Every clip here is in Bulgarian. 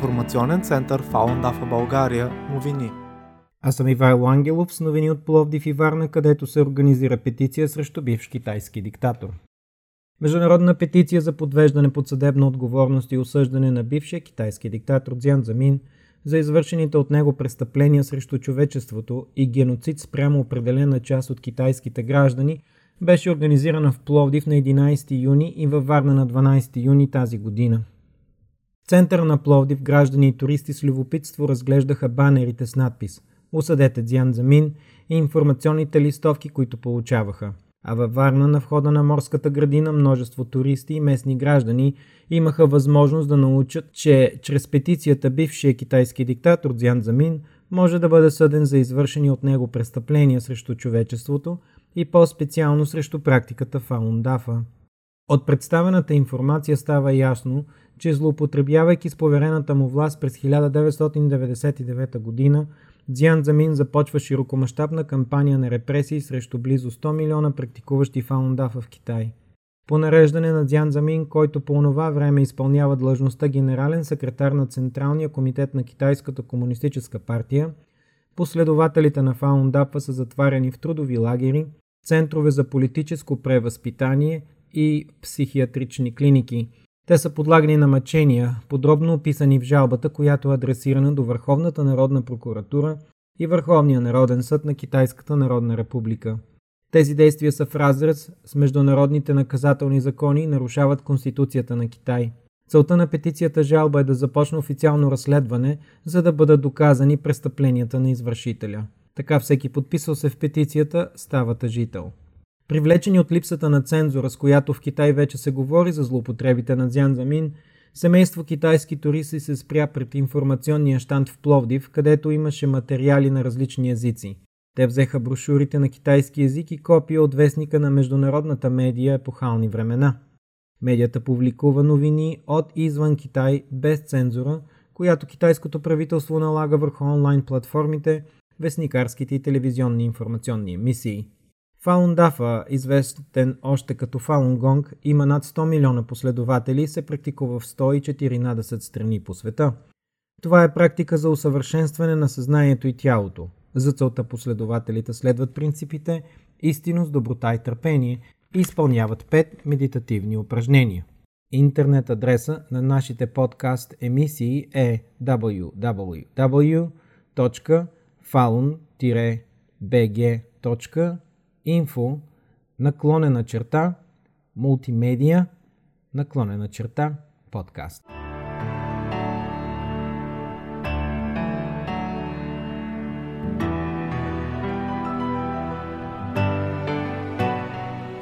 информационен център Фаундафа България новини. Аз съм Ивайло Ангелов с новини от Пловдив и Варна, където се организира петиция срещу бивш китайски диктатор. Международна петиция за подвеждане под съдебна отговорност и осъждане на бившия китайски диктатор Дзян Замин за извършените от него престъпления срещу човечеството и геноцид спрямо определена част от китайските граждани беше организирана в Пловдив на 11 юни и във Варна на 12 юни тази година. Центъра на Пловдив граждани и туристи с любопитство разглеждаха банерите с надпис «Осъдете Дзян Замин» и информационните листовки, които получаваха – а във Варна на входа на морската градина множество туристи и местни граждани имаха възможност да научат, че чрез петицията бившия китайски диктатор Дзян Замин може да бъде съден за извършени от него престъпления срещу човечеството и по-специално срещу практиката Фаундафа. От представената информация става ясно, че злоупотребявайки с поверената му власт през 1999 година, Дзян Замин започва широкомащабна кампания на репресии срещу близо 100 милиона практикуващи фаундафа в Китай. По нареждане на Дзян Замин, който по онова време изпълнява длъжността генерален секретар на Централния комитет на Китайската комунистическа партия, последователите на Фаундафа са затваряни в трудови лагери, центрове за политическо превъзпитание и психиатрични клиники – те са подлагани на мъчения, подробно описани в жалбата, която е адресирана до Върховната народна прокуратура и Върховния народен съд на Китайската народна република. Тези действия са в разрез с международните наказателни закони и нарушават Конституцията на Китай. Целта на петицията жалба е да започне официално разследване, за да бъдат доказани престъпленията на извършителя. Така всеки подписал се в петицията става тъжител. Привлечени от липсата на цензура, с която в Китай вече се говори за злоупотребите на Дзян Замин, семейство китайски туристи се спря пред информационния штант в Пловдив, където имаше материали на различни езици. Те взеха брошурите на китайски език и копия от вестника на международната медия Епохални времена. Медията публикува новини от извън Китай без цензура, която китайското правителство налага върху онлайн платформите, вестникарските и телевизионни информационни емисии. Фалун Дафа, известен още като Фалун Гонг, има над 100 милиона последователи и се практикува в 114 страни по света. Това е практика за усъвършенстване на съзнанието и тялото. За целта последователите следват принципите истинност, доброта и търпение и изпълняват 5 медитативни упражнения. Интернет адреса на нашите подкаст емисии е www.falun-bg.com info наклонена черта мултимедия наклонена черта подкаст.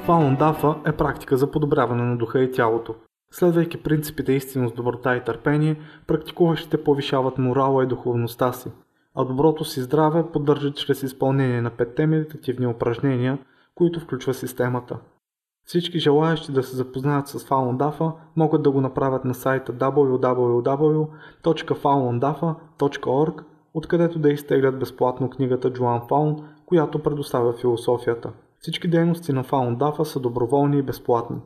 Фаун Дафа е практика за подобряване на духа и тялото. Следвайки принципите истинност, доброта и търпение, практикуващите повишават морала и духовността си – а доброто си здраве поддържат чрез изпълнение на петте медитативни упражнения, които включва системата. Всички желаящи да се запознаят с Falun могат да го направят на сайта www.falundafa.org, откъдето да изтеглят безплатно книгата Джоан Фаун, която предоставя философията. Всички дейности на Falun са доброволни и безплатни.